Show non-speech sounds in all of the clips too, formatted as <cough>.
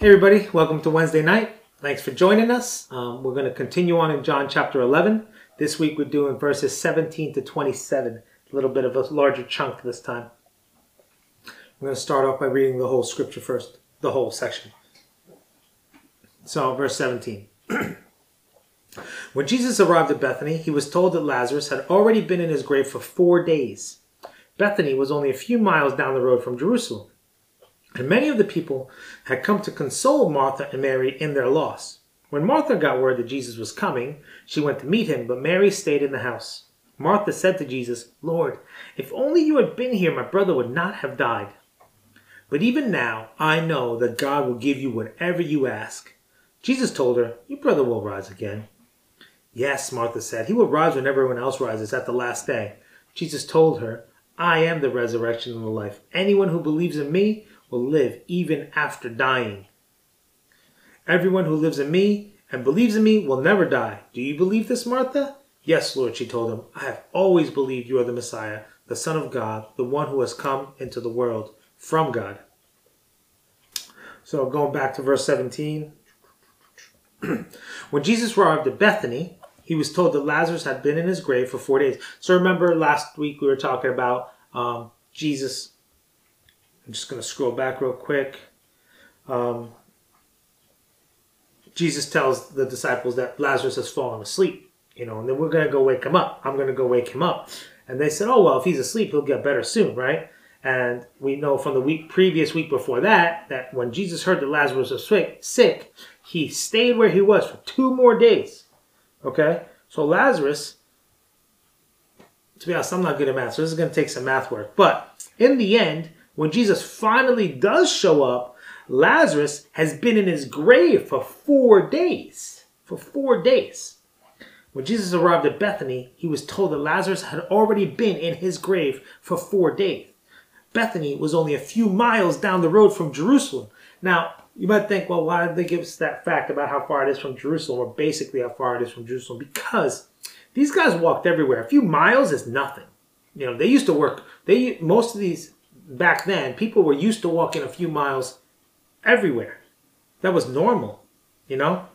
Hey everybody, welcome to Wednesday night. Thanks for joining us. Um, we're going to continue on in John chapter 11. This week we're doing verses 17 to 27, a little bit of a larger chunk this time. I'm going to start off by reading the whole scripture first, the whole section. So, verse 17. <clears throat> when Jesus arrived at Bethany, he was told that Lazarus had already been in his grave for four days. Bethany was only a few miles down the road from Jerusalem. And many of the people had come to console Martha and Mary in their loss. When Martha got word that Jesus was coming, she went to meet him, but Mary stayed in the house. Martha said to Jesus, Lord, if only you had been here, my brother would not have died. But even now, I know that God will give you whatever you ask. Jesus told her, Your brother will rise again. Yes, Martha said, He will rise when everyone else rises at the last day. Jesus told her, I am the resurrection and the life. Anyone who believes in me will live even after dying. Everyone who lives in me and believes in me will never die. Do you believe this, Martha? Yes, Lord, she told him. I have always believed you are the Messiah, the Son of God, the one who has come into the world from God. So going back to verse 17. <clears throat> when Jesus arrived at Bethany, he was told that Lazarus had been in his grave for four days. So remember last week we were talking about um, Jesus. I'm just going to scroll back real quick. Um, Jesus tells the disciples that Lazarus has fallen asleep, you know, and then we're going to go wake him up. I'm going to go wake him up. And they said, oh, well, if he's asleep, he'll get better soon, right? And we know from the week previous week before that that when Jesus heard that Lazarus was sick, he stayed where he was for two more days. Okay? So Lazarus, to be honest, I'm not good at math, so this is going to take some math work. But in the end, when Jesus finally does show up, Lazarus has been in his grave for four days. For four days. When Jesus arrived at Bethany, he was told that Lazarus had already been in his grave for four days. Bethany was only a few miles down the road from Jerusalem. Now, you might think, well, why did they give us that fact about how far it is from Jerusalem, or basically how far it is from Jerusalem? Because these guys walked everywhere. A few miles is nothing. You know, they used to work. They most of these back then, people were used to walking a few miles everywhere. That was normal. You know.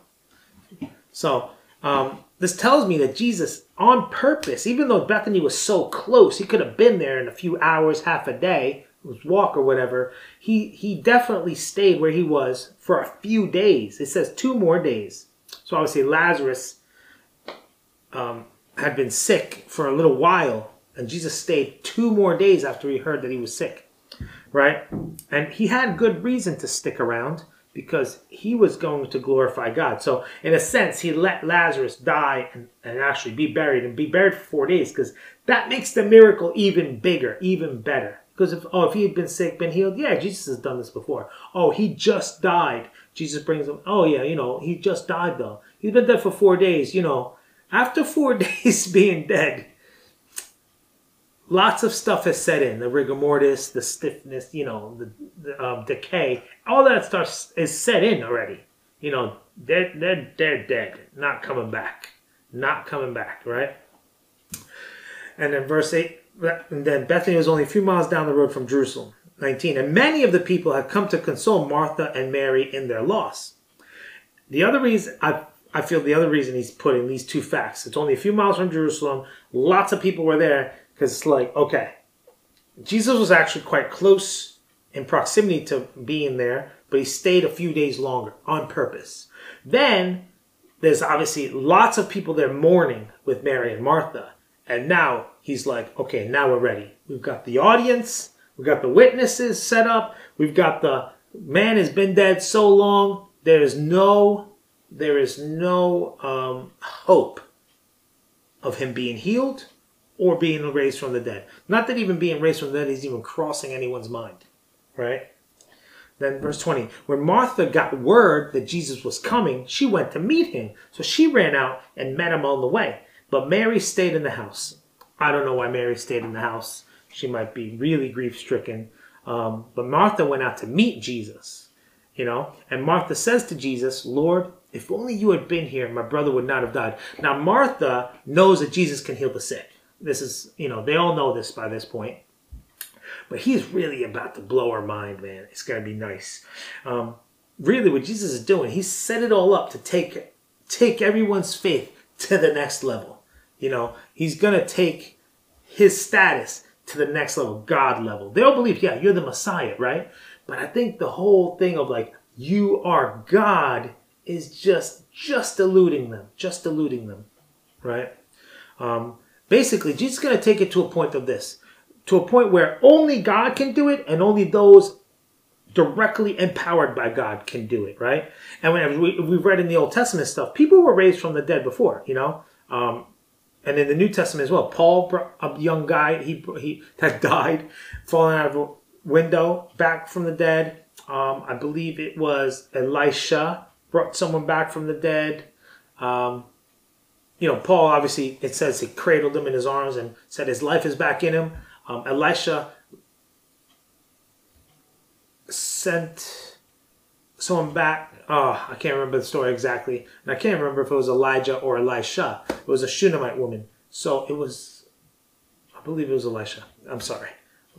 So um, this tells me that Jesus, on purpose, even though Bethany was so close, he could have been there in a few hours, half a day, walk or whatever. He he definitely stayed where he was for a few days. It says two more days. So obviously Lazarus um, had been sick for a little while, and Jesus stayed two more days after he heard that he was sick, right? And he had good reason to stick around because he was going to glorify God. So, in a sense, he let Lazarus die and, and actually be buried and be buried for four days because that makes the miracle even bigger, even better. Because if oh if he had been sick, been healed, yeah, Jesus has done this before. Oh, he just died. Jesus brings him. Oh yeah, you know he just died though. He's been dead for four days. You know, after four <laughs> days being dead, lots of stuff has set in. The rigor mortis, the stiffness, you know, the, the um, decay, all that stuff is set in already. You know, they're, they're, they're dead, not coming back. Not coming back, right? And then verse 8, and then Bethany was only a few miles down the road from Jerusalem. 19. And many of the people had come to console Martha and Mary in their loss. The other reason, I, I feel the other reason he's putting these two facts, it's only a few miles from Jerusalem, lots of people were there, because it's like, okay, Jesus was actually quite close in proximity to being there, but he stayed a few days longer on purpose. Then there's obviously lots of people there mourning with Mary and Martha. And now he's like, okay, now we're ready. We've got the audience, we've got the witnesses set up, we've got the man has been dead so long, there is no there is no um, hope of him being healed or being raised from the dead. Not that even being raised from the dead is even crossing anyone's mind, right? Then verse 20, when Martha got word that Jesus was coming, she went to meet him. So she ran out and met him on the way. But Mary stayed in the house. I don't know why Mary stayed in the house. She might be really grief stricken. Um, but Martha went out to meet Jesus, you know. And Martha says to Jesus, Lord, if only you had been here, my brother would not have died. Now, Martha knows that Jesus can heal the sick. This is, you know, they all know this by this point. But he's really about to blow our mind, man. It's going to be nice. Um, really what Jesus is doing, he set it all up to take take everyone's faith to the next level. You know, he's gonna take his status to the next level, God level. They'll believe, yeah, you're the Messiah, right? But I think the whole thing of like you are God is just just eluding them, just eluding them, right? Um, basically, Jesus is going to take it to a point of this, to a point where only God can do it, and only those directly empowered by God can do it, right? And when we, we've read in the Old Testament stuff, people were raised from the dead before, you know, um, and in the New Testament as well. Paul, a young guy, he he that <laughs> died, falling out of a window, back from the dead. Um, I believe it was Elisha brought someone back from the dead. Um, you know, Paul obviously it says he cradled him in his arms and said his life is back in him. Um, Elisha sent someone back. Oh, I can't remember the story exactly, and I can't remember if it was Elijah or Elisha. It was a Shunammite woman, so it was, I believe it was Elisha. I'm sorry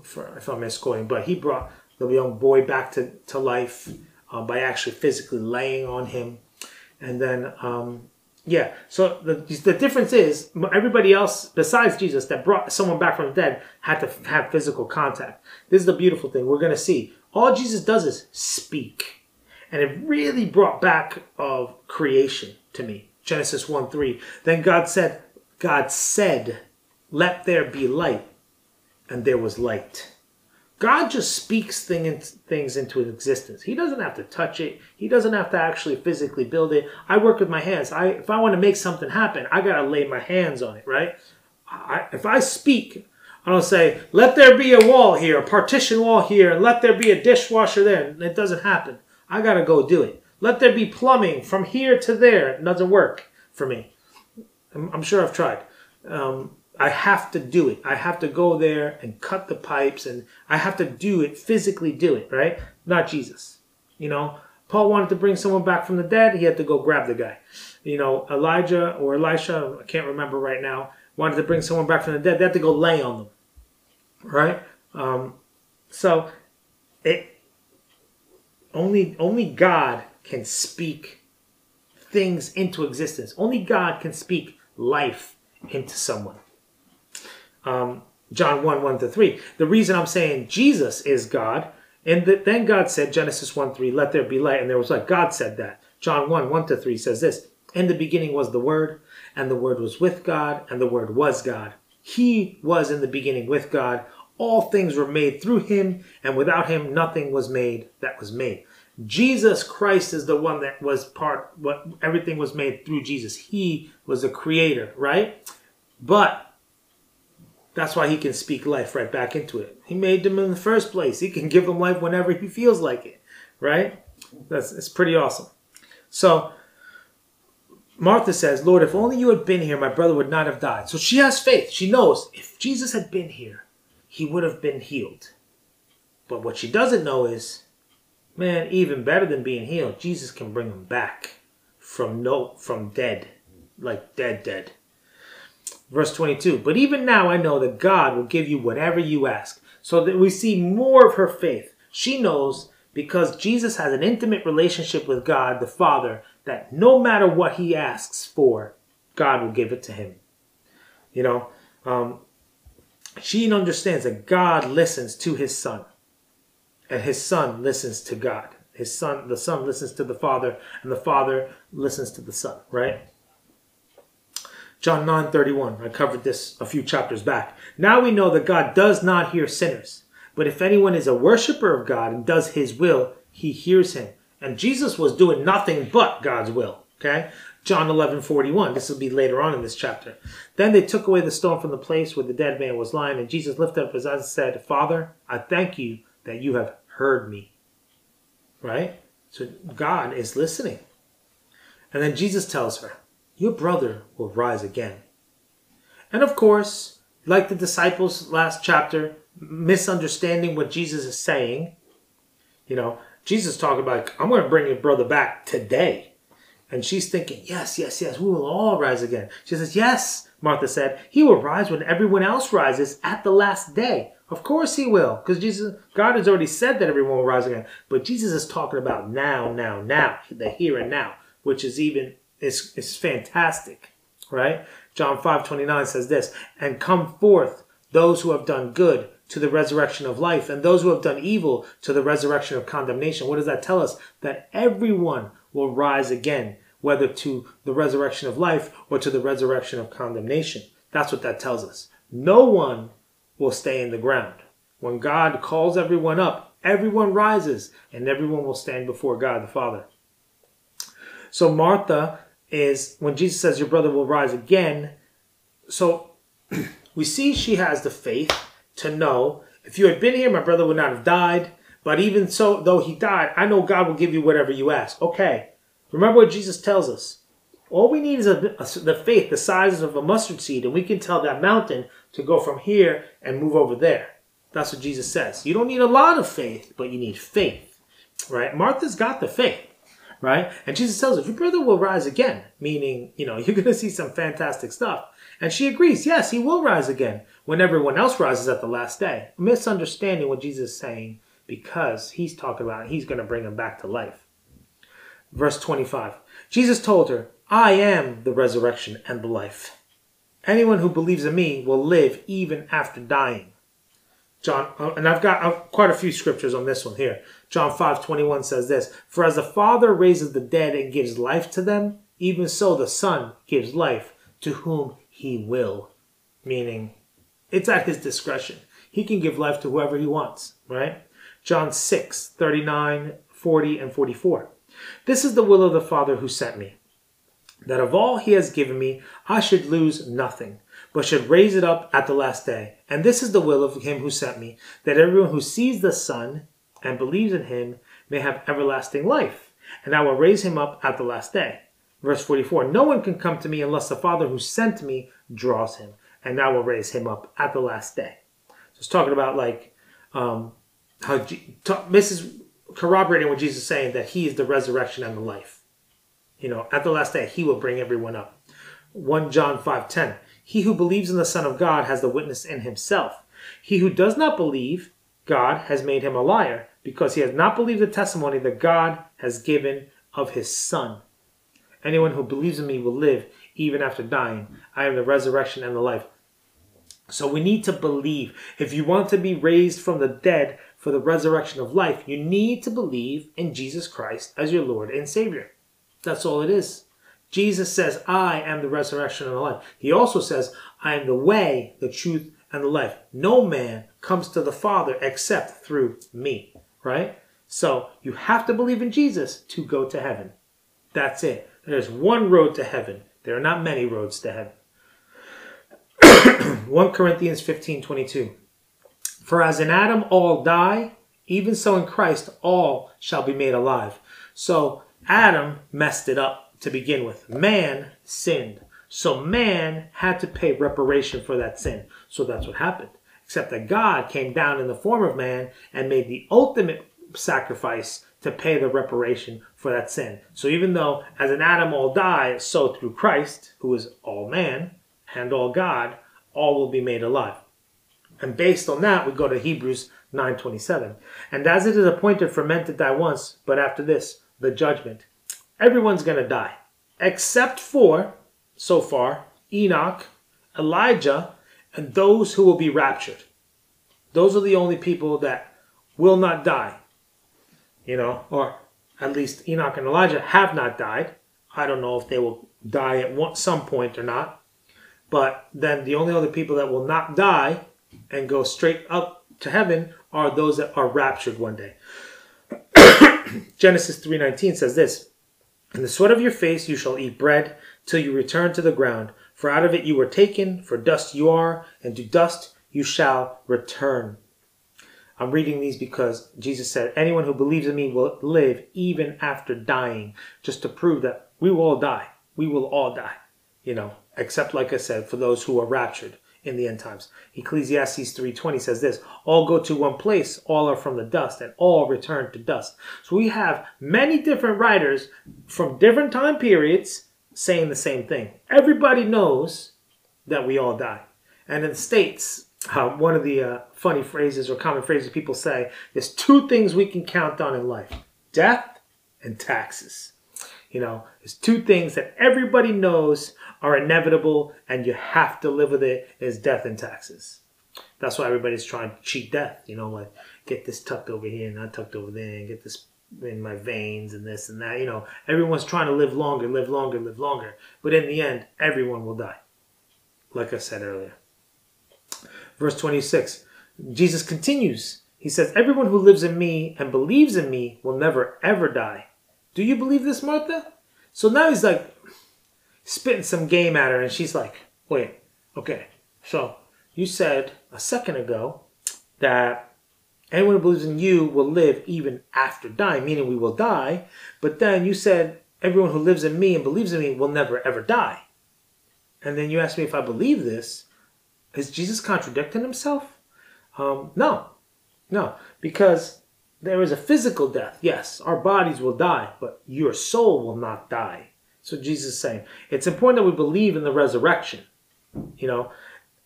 for, if I'm misquoting, but he brought the young boy back to to life uh, by actually physically laying on him, and then. Um, yeah, so the, the difference is everybody else besides Jesus that brought someone back from the dead had to have physical contact. This is the beautiful thing. We're going to see all Jesus does is speak. And it really brought back of creation to me. Genesis 1 3. Then God said, God said, Let there be light. And there was light. God just speaks thing things into existence. He doesn't have to touch it. He doesn't have to actually physically build it. I work with my hands. I, if I want to make something happen, I got to lay my hands on it, right? I, if I speak, I don't say, let there be a wall here, a partition wall here, and let there be a dishwasher there. It doesn't happen. I got to go do it. Let there be plumbing from here to there. It doesn't work for me. I'm, I'm sure I've tried. Um, I have to do it. I have to go there and cut the pipes and I have to do it, physically do it, right? Not Jesus. You know, Paul wanted to bring someone back from the dead. He had to go grab the guy. You know, Elijah or Elisha, I can't remember right now, wanted to bring someone back from the dead. They had to go lay on them right? Um, so it only only God can speak things into existence. Only God can speak life into someone. Um, John 1 1 to 3. The reason I'm saying Jesus is God, and the, then God said, Genesis 1 3, let there be light, and there was light. God said that. John 1 1 to 3 says this In the beginning was the Word, and the Word was with God, and the Word was God. He was in the beginning with God. All things were made through him, and without him nothing was made that was made. Jesus Christ is the one that was part what everything was made through Jesus. He was the creator, right? But that's why he can speak life right back into it. He made them in the first place. He can give them life whenever he feels like it, right? That's it's pretty awesome. So Martha says, Lord, if only you had been here, my brother would not have died. So she has faith. She knows if Jesus had been here, he would have been healed. But what she doesn't know is, man, even better than being healed, Jesus can bring him back from no from dead, like dead, dead. Verse 22, but even now I know that God will give you whatever you ask. So that we see more of her faith. She knows because Jesus has an intimate relationship with God the Father that no matter what he asks for, God will give it to him. You know, um, she understands that God listens to his son, and his son listens to God. His son, the son listens to the father, and the father listens to the son, right? John 9 31. I covered this a few chapters back. Now we know that God does not hear sinners, but if anyone is a worshiper of God and does his will, he hears him. And Jesus was doing nothing but God's will. Okay? John 11, 41. This will be later on in this chapter. Then they took away the stone from the place where the dead man was lying, and Jesus lifted up his eyes and said, Father, I thank you that you have heard me. Right? So God is listening. And then Jesus tells her, Your brother will rise again. And of course, like the disciples last chapter, misunderstanding what Jesus is saying, you know, Jesus talking about, I'm going to bring your brother back today. And she's thinking, yes, yes, yes, we will all rise again. She says, yes, Martha said, he will rise when everyone else rises at the last day. Of course he will, because Jesus, God has already said that everyone will rise again. But Jesus is talking about now, now, now, the here and now, which is even is is fantastic, right? John five twenty nine says this, and come forth those who have done good to the resurrection of life, and those who have done evil to the resurrection of condemnation. What does that tell us? That everyone will rise again, whether to the resurrection of life or to the resurrection of condemnation. That's what that tells us. No one will stay in the ground. When God calls everyone up, everyone rises and everyone will stand before God the Father. So Martha is, when Jesus says your brother will rise again, so <clears throat> we see she has the faith to know if you had been here, my brother would not have died. But even so, though he died, I know God will give you whatever you ask. Okay. Remember what Jesus tells us. All we need is a, a, the faith the size of a mustard seed, and we can tell that mountain to go from here and move over there. That's what Jesus says. You don't need a lot of faith, but you need faith, right? Martha's got the faith, right? And Jesus tells her, your brother will rise again, meaning, you know, <laughs> you're going to see some fantastic stuff. And she agrees, yes, he will rise again when everyone else rises at the last day. Misunderstanding what Jesus is saying because he's talking about he's going to bring him back to life. Verse 25 Jesus told her, I am the resurrection and the life. Anyone who believes in me will live even after dying. John, uh, and I've got uh, quite a few scriptures on this one here. John 5 21 says this For as the Father raises the dead and gives life to them, even so the Son gives life to whom he will. Meaning, it's at his discretion. He can give life to whoever he wants, right? John 6 39, 40, and 44. This is the will of the Father who sent me that of all he has given me, I should lose nothing, but should raise it up at the last day. And this is the will of him who sent me, that everyone who sees the Son and believes in him may have everlasting life, and I will raise him up at the last day. Verse 44 No one can come to me unless the Father who sent me draws him, and I will raise him up at the last day. So it's talking about like um, how this is corroborating what Jesus is saying that he is the resurrection and the life. You know, at the last day, he will bring everyone up. 1 John 5:10. He who believes in the Son of God has the witness in himself. He who does not believe God has made him a liar, because he has not believed the testimony that God has given of his Son. Anyone who believes in me will live even after dying. I am the resurrection and the life. So we need to believe. If you want to be raised from the dead for the resurrection of life, you need to believe in Jesus Christ as your Lord and Savior. That's all it is. Jesus says, I am the resurrection and the life. He also says, I am the way, the truth, and the life. No man comes to the Father except through me. Right? So you have to believe in Jesus to go to heaven. That's it. There's one road to heaven. There are not many roads to heaven. <clears throat> 1 Corinthians 15 22. For as in Adam all die, even so in Christ all shall be made alive. So Adam messed it up to begin with. Man sinned. So man had to pay reparation for that sin. So that's what happened. Except that God came down in the form of man and made the ultimate sacrifice to pay the reparation for that sin. So even though as an Adam all die, so through Christ, who is all man and all God, all will be made alive. And based on that, we go to Hebrews 9.27. And as it is appointed for men to die once, but after this, the judgment. Everyone's going to die, except for, so far, Enoch, Elijah, and those who will be raptured. Those are the only people that will not die. You know, or at least Enoch and Elijah have not died. I don't know if they will die at one, some point or not. But then the only other people that will not die and go straight up to heaven are those that are raptured one day. <coughs> Genesis 3:19 says this, "In the sweat of your face you shall eat bread till you return to the ground, for out of it you were taken, for dust you are, and to dust you shall return." I'm reading these because Jesus said, "Anyone who believes in me will live even after dying," just to prove that we will all die. We will all die, you know, except like I said for those who are raptured in the end times. Ecclesiastes 3:20 says this, all go to one place, all are from the dust and all return to dust. So we have many different writers from different time periods saying the same thing. Everybody knows that we all die. And in the states, uh, one of the uh, funny phrases or common phrases people say is two things we can count on in life death and taxes. You know, there's two things that everybody knows are inevitable and you have to live with it is death and taxes. That's why everybody's trying to cheat death. You know, like get this tucked over here and not tucked over there and get this in my veins and this and that. You know, everyone's trying to live longer, live longer, live longer. But in the end, everyone will die. Like I said earlier. Verse 26, Jesus continues. He says, Everyone who lives in me and believes in me will never ever die. Do you believe this, Martha? So now he's like spitting some game at her, and she's like, Wait, okay, so you said a second ago that anyone who believes in you will live even after dying, meaning we will die. But then you said everyone who lives in me and believes in me will never ever die. And then you asked me if I believe this. Is Jesus contradicting himself? Um, no, no, because there is a physical death. Yes, our bodies will die, but your soul will not die. So Jesus is saying it's important that we believe in the resurrection. You know,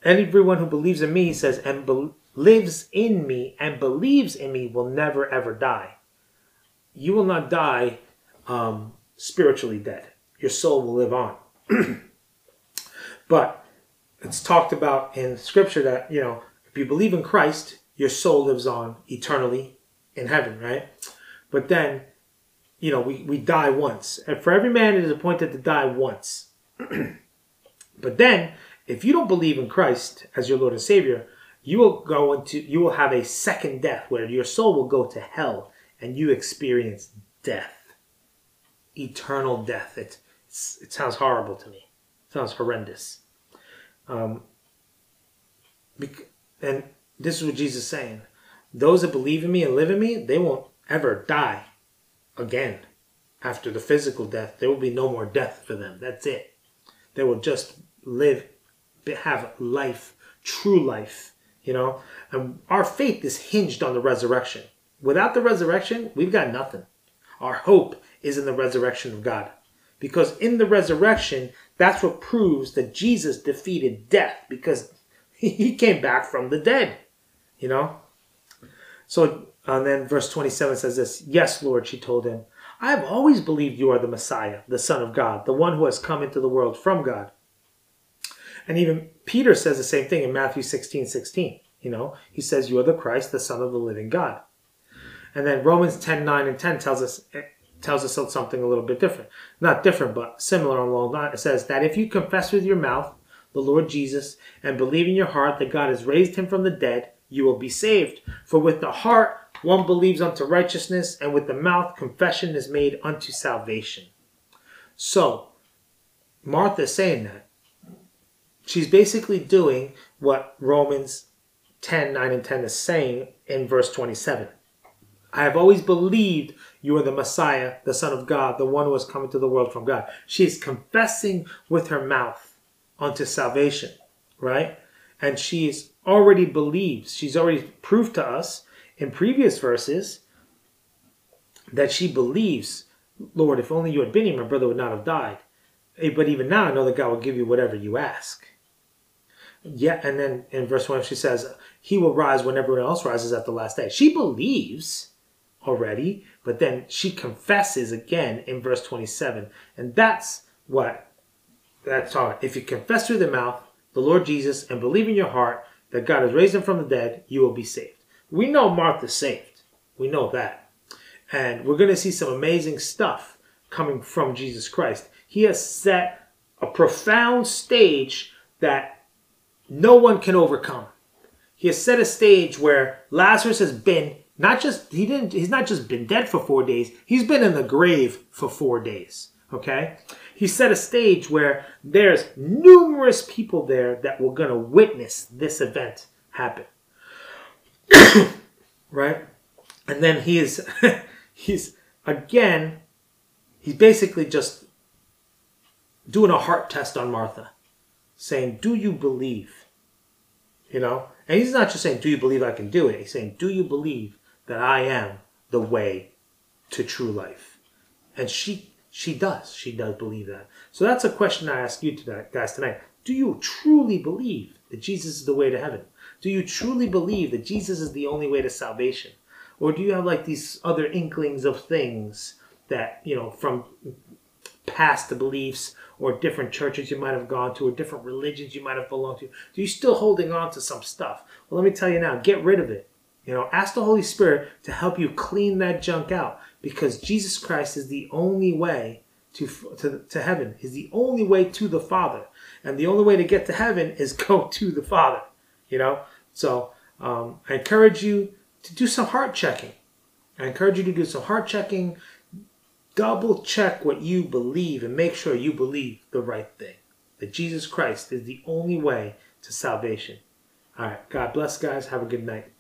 everyone who believes in me, says, and be- lives in me and believes in me will never ever die. You will not die um, spiritually dead. Your soul will live on. <clears throat> but it's talked about in Scripture that you know if you believe in Christ, your soul lives on eternally in heaven, right? But then, you know, we, we die once. And for every man it is appointed to die once. <clears throat> but then, if you don't believe in Christ as your Lord and Savior, you will go into you will have a second death where your soul will go to hell and you experience death. Eternal death. It, it sounds horrible to me. It sounds horrendous. Um, and this is what Jesus is saying. Those that believe in me and live in me, they won't ever die again after the physical death. There will be no more death for them. That's it. They will just live, have life, true life, you know. And our faith is hinged on the resurrection. Without the resurrection, we've got nothing. Our hope is in the resurrection of God. Because in the resurrection, that's what proves that Jesus defeated death because <laughs> he came back from the dead. You know? So, and then verse 27 says this Yes, Lord, she told him, I have always believed you are the Messiah, the Son of God, the one who has come into the world from God. And even Peter says the same thing in Matthew 16 16. You know, he says, You are the Christ, the Son of the living God. And then Romans 10 9 and 10 tells us eh, tells us something a little bit different. Not different, but similar along that. It says that if you confess with your mouth the Lord Jesus and believe in your heart that God has raised him from the dead, you will be saved. For with the heart one believes unto righteousness, and with the mouth confession is made unto salvation. So, Martha is saying that. She's basically doing what Romans 10, 9, and 10 is saying in verse 27. I have always believed you are the Messiah, the Son of God, the one who has come into the world from God. She is confessing with her mouth unto salvation, right? And she's already believes, she's already proved to us in previous verses that she believes, Lord, if only you had been here, my brother would not have died. Eh, but even now, I know that God will give you whatever you ask. Yeah, and then in verse 1, she says, He will rise when everyone else rises at the last day. She believes already, but then she confesses again in verse 27. And that's what that's all. If you confess through the mouth the Lord Jesus and believe in your heart that God has raised him from the dead, you will be saved. We know Martha's saved. We know that. And we're going to see some amazing stuff coming from Jesus Christ. He has set a profound stage that no one can overcome. He has set a stage where Lazarus has been not just he didn't he's not just been dead for 4 days, he's been in the grave for 4 days, okay? He set a stage where there's numerous people there that were going to witness this event happen. <coughs> right? And then he is, <laughs> he's again, he's basically just doing a heart test on Martha, saying, Do you believe? You know? And he's not just saying, Do you believe I can do it? He's saying, Do you believe that I am the way to true life? And she she does. She does believe that. So that's a question I ask you tonight, guys tonight. Do you truly believe that Jesus is the way to heaven? Do you truly believe that Jesus is the only way to salvation? Or do you have like these other inklings of things that, you know, from past beliefs or different churches you might have gone to or different religions you might have belonged to? Do you still holding on to some stuff? Well, let me tell you now, get rid of it. You know, ask the Holy Spirit to help you clean that junk out because Jesus Christ is the only way to, to, to heaven, is the only way to the Father. And the only way to get to heaven <laughs> is go to the Father, you know? So um, I encourage you to do some heart checking. I encourage you to do some heart checking. Double check what you believe and make sure you believe the right thing. That Jesus Christ is the only way to salvation. All right. God bless, guys. Have a good night.